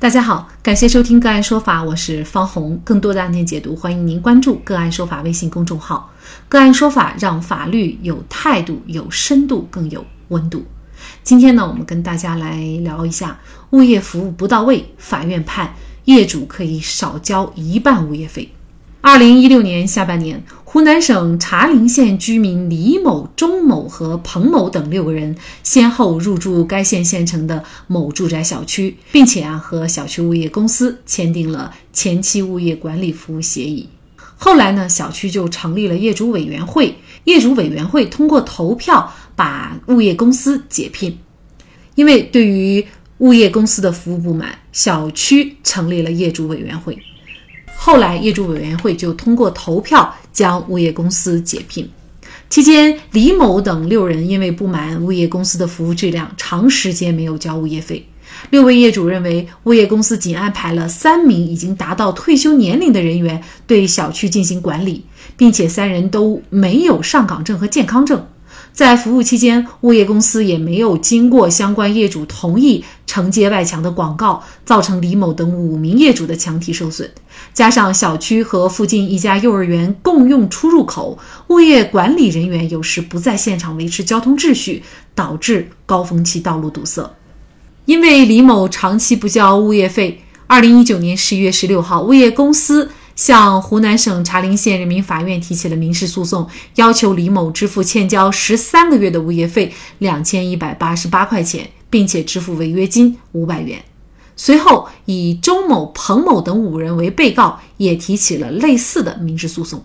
大家好，感谢收听个案说法，我是方红。更多的案件解读，欢迎您关注个案说法微信公众号。个案说法让法律有态度、有深度、更有温度。今天呢，我们跟大家来聊一下物业服务不到位，法院判业主可以少交一半物业费。二零一六年下半年，湖南省茶陵县居民李某、钟某和彭某等六个人先后入住该县县城的某住宅小区，并且啊和小区物业公司签订了前期物业管理服务协议。后来呢，小区就成立了业主委员会，业主委员会通过投票把物业公司解聘。因为对于物业公司的服务不满，小区成立了业主委员会。后来，业主委员会就通过投票将物业公司解聘。期间，李某等六人因为不满物业公司的服务质量，长时间没有交物业费。六位业主认为，物业公司仅安排了三名已经达到退休年龄的人员对小区进行管理，并且三人都没有上岗证和健康证。在服务期间，物业公司也没有经过相关业主同意承接外墙的广告，造成李某等五名业主的墙体受损。加上小区和附近一家幼儿园共用出入口，物业管理人员有时不在现场维持交通秩序，导致高峰期道路堵塞。因为李某长期不交物业费，二零一九年十一月十六号，物业公司。向湖南省茶陵县人民法院提起了民事诉讼，要求李某支付欠交十三个月的物业费两千一百八十八块钱，并且支付违约金五百元。随后，以周某、彭某等五人为被告，也提起了类似的民事诉讼。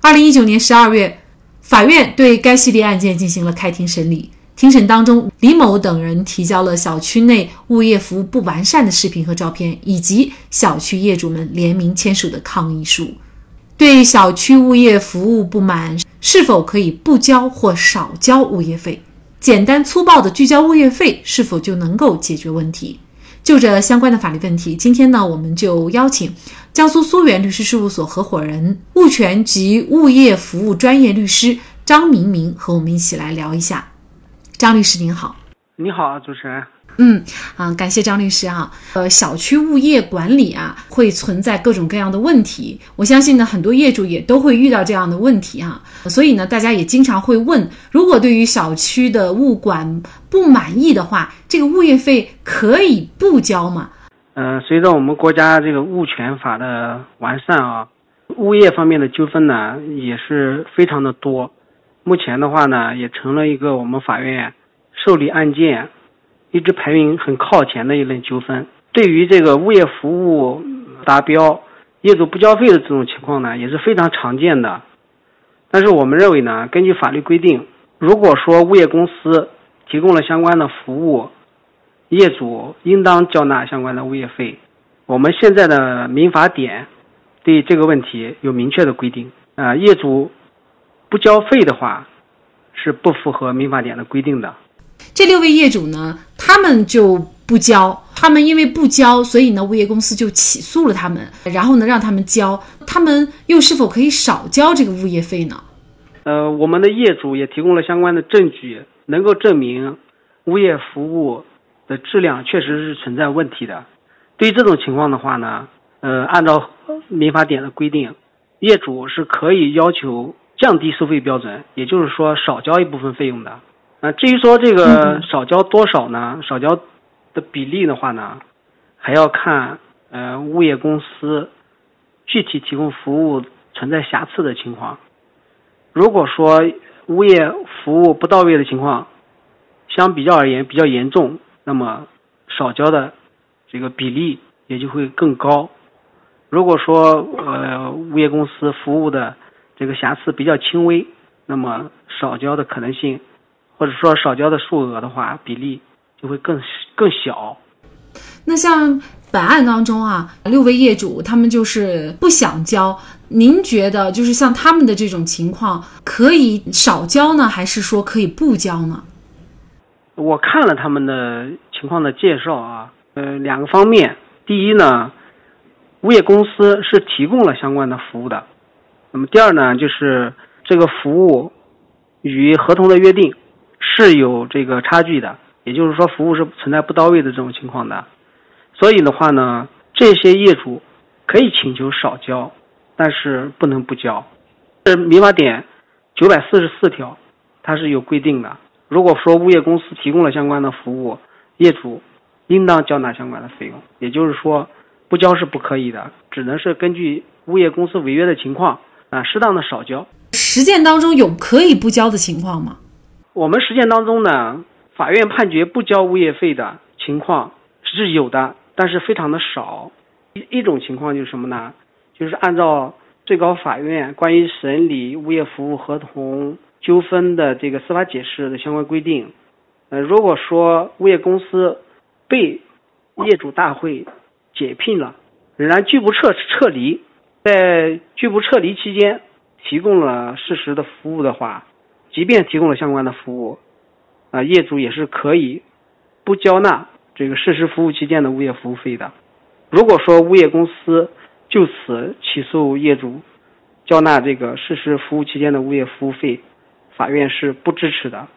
二零一九年十二月，法院对该系列案件进行了开庭审理。庭审当中，李某等人提交了小区内物业服务不完善的视频和照片，以及小区业主们联名签署的抗议书。对小区物业服务不满，是否可以不交或少交物业费？简单粗暴的拒交物业费，是否就能够解决问题？就这相关的法律问题，今天呢，我们就邀请江苏苏源律师事务所合伙人、物权及物业服务专业律师张明明和我们一起来聊一下。张律师您好，你好，主持人。嗯啊，感谢张律师啊。呃，小区物业管理啊，会存在各种各样的问题。我相信呢，很多业主也都会遇到这样的问题哈。所以呢，大家也经常会问：如果对于小区的物管不满意的话，这个物业费可以不交吗？呃，随着我们国家这个物权法的完善啊，物业方面的纠纷呢也是非常的多。目前的话呢，也成了一个我们法院受理案件一直排名很靠前的一类纠纷。对于这个物业服务达标，业主不交费的这种情况呢，也是非常常见的。但是我们认为呢，根据法律规定，如果说物业公司提供了相关的服务，业主应当交纳相关的物业费。我们现在的民法典对这个问题有明确的规定啊，业主。不交费的话，是不符合民法典的规定的。这六位业主呢，他们就不交，他们因为不交，所以呢，物业公司就起诉了他们，然后呢，让他们交。他们又是否可以少交这个物业费呢？呃，我们的业主也提供了相关的证据，能够证明物业服务的质量确实是存在问题的。对于这种情况的话呢，呃，按照民法典的规定，业主是可以要求。降低收费标准，也就是说少交一部分费用的。啊，至于说这个少交多少呢？少交的比例的话呢，还要看呃物业公司具体提供服务存在瑕疵的情况。如果说物业服务不到位的情况，相比较而言比较严重，那么少交的这个比例也就会更高。如果说呃物业公司服务的这个瑕疵比较轻微，那么少交的可能性，或者说少交的数额的话，比例就会更更小。那像本案当中啊，六位业主他们就是不想交，您觉得就是像他们的这种情况，可以少交呢，还是说可以不交呢？我看了他们的情况的介绍啊，呃，两个方面，第一呢，物业公司是提供了相关的服务的。那么第二呢，就是这个服务与合同的约定是有这个差距的，也就是说服务是存在不到位的这种情况的。所以的话呢，这些业主可以请求少交，但是不能不交。这民法典九百四十四条，它是有规定的。如果说物业公司提供了相关的服务，业主应当交纳相关的费用。也就是说，不交是不可以的，只能是根据物业公司违约的情况啊，适当的少交。实践当中有可以不交的情况吗？我们实践当中呢，法院判决不交物业费的情况是有的，但是非常的少。一一种情况就是什么呢？就是按照最高法院关于审理物业服务合同纠纷的这个司法解释的相关规定，呃，如果说物业公司被业主大会解聘了，仍然拒不撤撤离，在拒不撤离期间提供了适时的服务的话。即便提供了相关的服务，啊，业主也是可以不交纳这个事实服务期间的物业服务费的。如果说物业公司就此起诉业主交纳这个事实服务期间的物业服务费，法院是不支持的。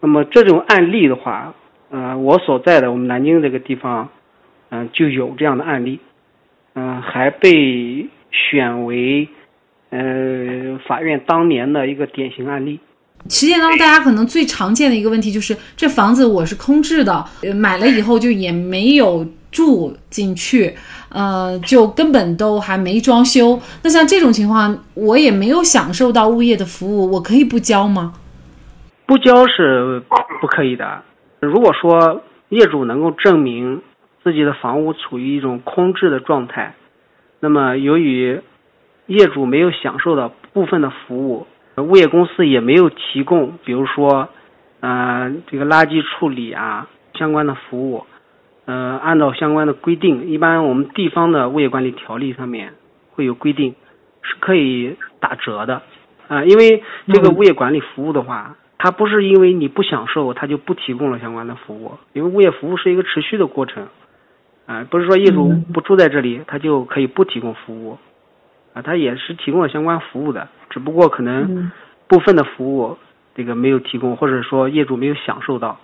那么这种案例的话，呃，我所在的我们南京这个地方，嗯，就有这样的案例，嗯，还被选为呃法院当年的一个典型案例。实践当中，大家可能最常见的一个问题就是，这房子我是空置的，买了以后就也没有住进去，呃，就根本都还没装修。那像这种情况，我也没有享受到物业的服务，我可以不交吗？不交是不可以的。如果说业主能够证明自己的房屋处于一种空置的状态，那么由于业主没有享受到部分的服务。物业公司也没有提供，比如说，呃，这个垃圾处理啊相关的服务，呃，按照相关的规定，一般我们地方的物业管理条例上面会有规定，是可以打折的，啊，因为这个物业管理服务的话，它不是因为你不享受，它就不提供了相关的服务，因为物业服务是一个持续的过程，啊，不是说业主不住在这里，他就可以不提供服务。啊他也是提供了相关服务的，只不过可能部分的服务这个没有提供，或者说业主没有享受到。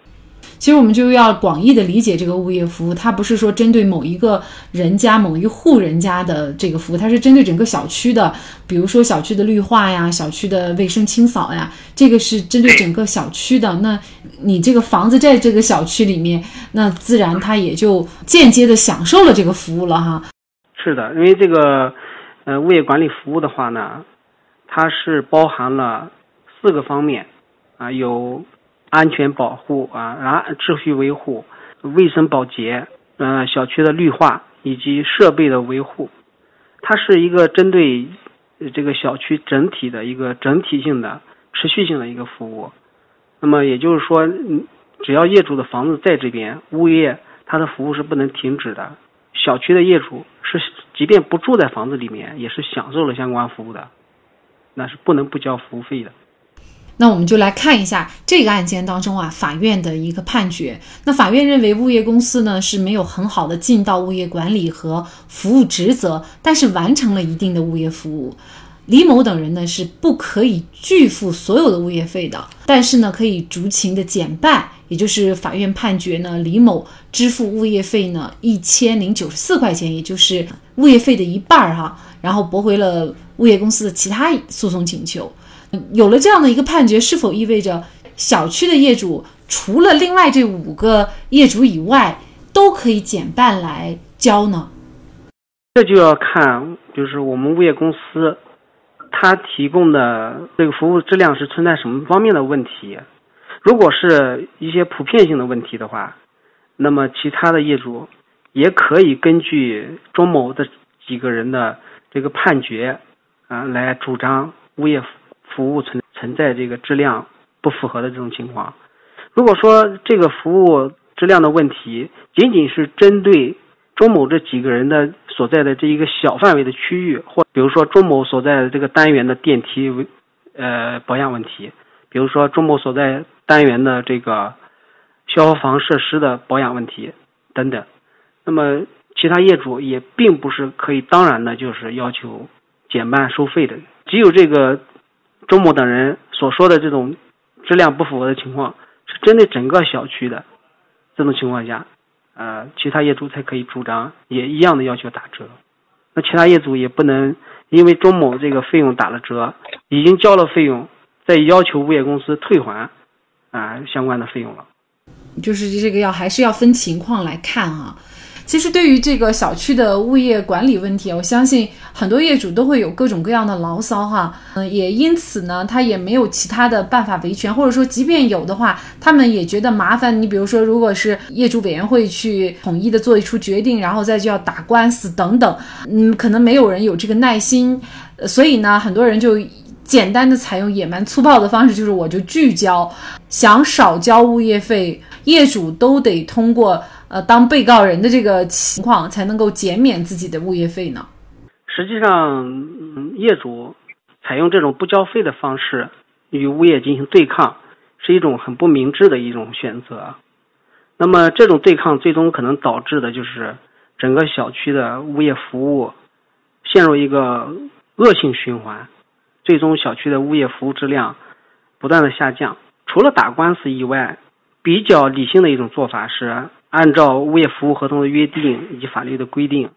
其实我们就要广义的理解这个物业服务，它不是说针对某一个人家、某一户人家的这个服务，它是针对整个小区的。比如说小区的绿化呀、小区的卫生清扫呀，这个是针对整个小区的。那你这个房子在这个小区里面，那自然它也就间接的享受了这个服务了哈。是的，因为这个。呃，物业管理服务的话呢，它是包含了四个方面啊，有安全保护啊，然后秩序维护、卫生保洁，呃，小区的绿化以及设备的维护。它是一个针对这个小区整体的一个整体性的、持续性的一个服务。那么也就是说，只要业主的房子在这边，物业它的服务是不能停止的。小区的业主是，即便不住在房子里面，也是享受了相关服务的，那是不能不交服务费的。那我们就来看一下这个案件当中啊，法院的一个判决。那法院认为物业公司呢是没有很好的尽到物业管理和服务职责，但是完成了一定的物业服务。李某等人呢是不可以拒付所有的物业费的，但是呢可以酌情的减半。也就是法院判决呢，李某支付物业费呢一千零九十四块钱，也就是物业费的一半儿哈，然后驳回了物业公司的其他诉讼请求。有了这样的一个判决，是否意味着小区的业主除了另外这五个业主以外，都可以减半来交呢？这就要看，就是我们物业公司，它提供的这个服务质量是存在什么方面的问题。如果是一些普遍性的问题的话，那么其他的业主也可以根据钟某的几个人的这个判决啊，来主张物业服务存存在这个质量不符合的这种情况。如果说这个服务质量的问题仅仅是针对钟某这几个人的所在的这一个小范围的区域，或比如说钟某所在的这个单元的电梯为呃保养问题，比如说钟某所在。单元的这个消防设施的保养问题等等，那么其他业主也并不是可以当然的，就是要求减半收费的。只有这个周某等人所说的这种质量不符合的情况，是针对整个小区的这种情况下，呃，其他业主才可以主张，也一样的要求打折。那其他业主也不能因为周某这个费用打了折，已经交了费用，再要求物业公司退还啊相关的费用了。就是这个要还是要分情况来看啊。其实对于这个小区的物业管理问题，我相信很多业主都会有各种各样的牢骚哈。嗯，也因此呢，他也没有其他的办法维权，或者说即便有的话，他们也觉得麻烦。你比如说，如果是业主委员会去统一的做一出决定，然后再就要打官司等等，嗯，可能没有人有这个耐心，所以呢，很多人就简单的采用野蛮粗暴的方式，就是我就拒交，想少交物业费，业主都得通过。呃，当被告人的这个情况才能够减免自己的物业费呢？实际上，业主采用这种不交费的方式与物业进行对抗，是一种很不明智的一种选择。那么，这种对抗最终可能导致的就是整个小区的物业服务陷入一个恶性循环，最终小区的物业服务质量不断的下降。除了打官司以外，比较理性的一种做法是。按照物业服务合同的约定以及法律的规定，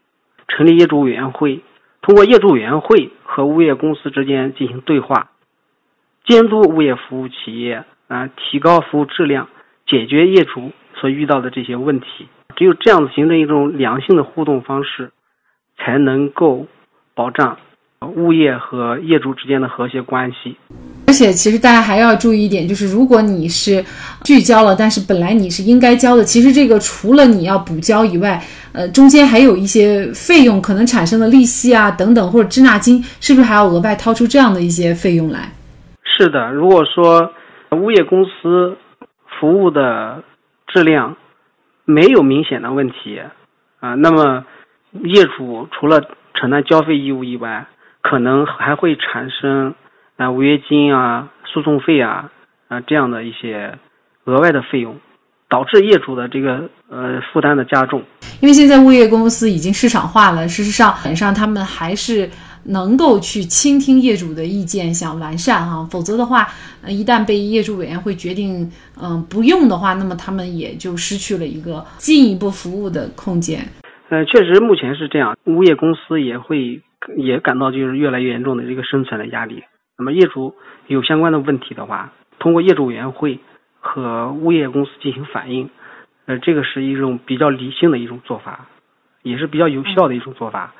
成立业主委员会，通过业主委员会和物业公司之间进行对话，监督物业服务企业啊，提高服务质量，解决业主所遇到的这些问题。只有这样子形成一种良性的互动方式，才能够保障物业和业主之间的和谐关系。且，其实大家还要注意一点，就是如果你是拒交了，但是本来你是应该交的，其实这个除了你要补交以外，呃，中间还有一些费用可能产生的利息啊等等，或者滞纳金，是不是还要额外掏出这样的一些费用来？是的，如果说物业公司服务的质量没有明显的问题啊，那么业主除了承担交费义务以外，可能还会产生。啊，违约金啊，诉讼费啊，啊，这样的一些额外的费用，导致业主的这个呃负担的加重。因为现在物业公司已经市场化了，事实上，本上他们还是能够去倾听业主的意见，想完善哈。否则的话，一旦被业主委员会决定嗯不用的话，那么他们也就失去了一个进一步服务的空间。呃，确实目前是这样，物业公司也会也感到就是越来越严重的这个生存的压力。那么业主有相关的问题的话，通过业主委员会和物业公司进行反映，呃，这个是一种比较理性的一种做法，也是比较有效的一种做法。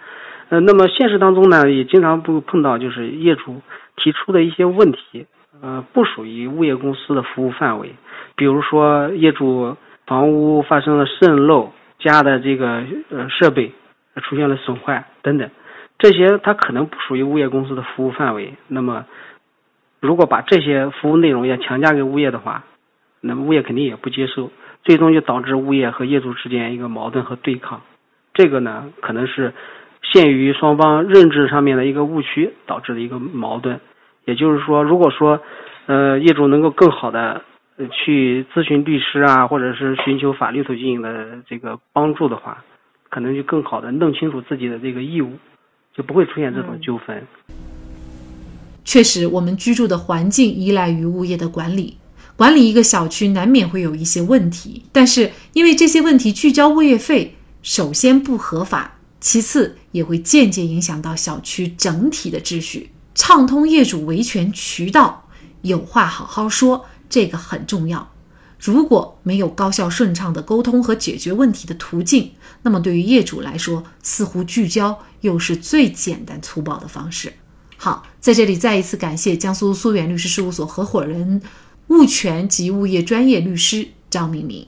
呃，那么现实当中呢，也经常不碰到就是业主提出的一些问题，呃，不属于物业公司的服务范围，比如说业主房屋发生了渗漏，家的这个呃设备出现了损坏等等。这些它可能不属于物业公司的服务范围。那么，如果把这些服务内容要强加给物业的话，那么物业肯定也不接受，最终就导致物业和业主之间一个矛盾和对抗。这个呢，可能是限于双方认知上面的一个误区导致的一个矛盾。也就是说，如果说呃业主能够更好的去咨询律师啊，或者是寻求法律途径的这个帮助的话，可能就更好的弄清楚自己的这个义务。就不会出现这种纠纷。确实，我们居住的环境依赖于物业的管理，管理一个小区难免会有一些问题。但是，因为这些问题拒交物业费，首先不合法，其次也会间接影响到小区整体的秩序。畅通业主维权渠道，有话好好说，这个很重要。如果没有高效顺畅的沟通和解决问题的途径，那么对于业主来说，似乎聚焦又是最简单粗暴的方式。好，在这里再一次感谢江苏苏源律师事务所合伙人、物权及物业专业律师张明明。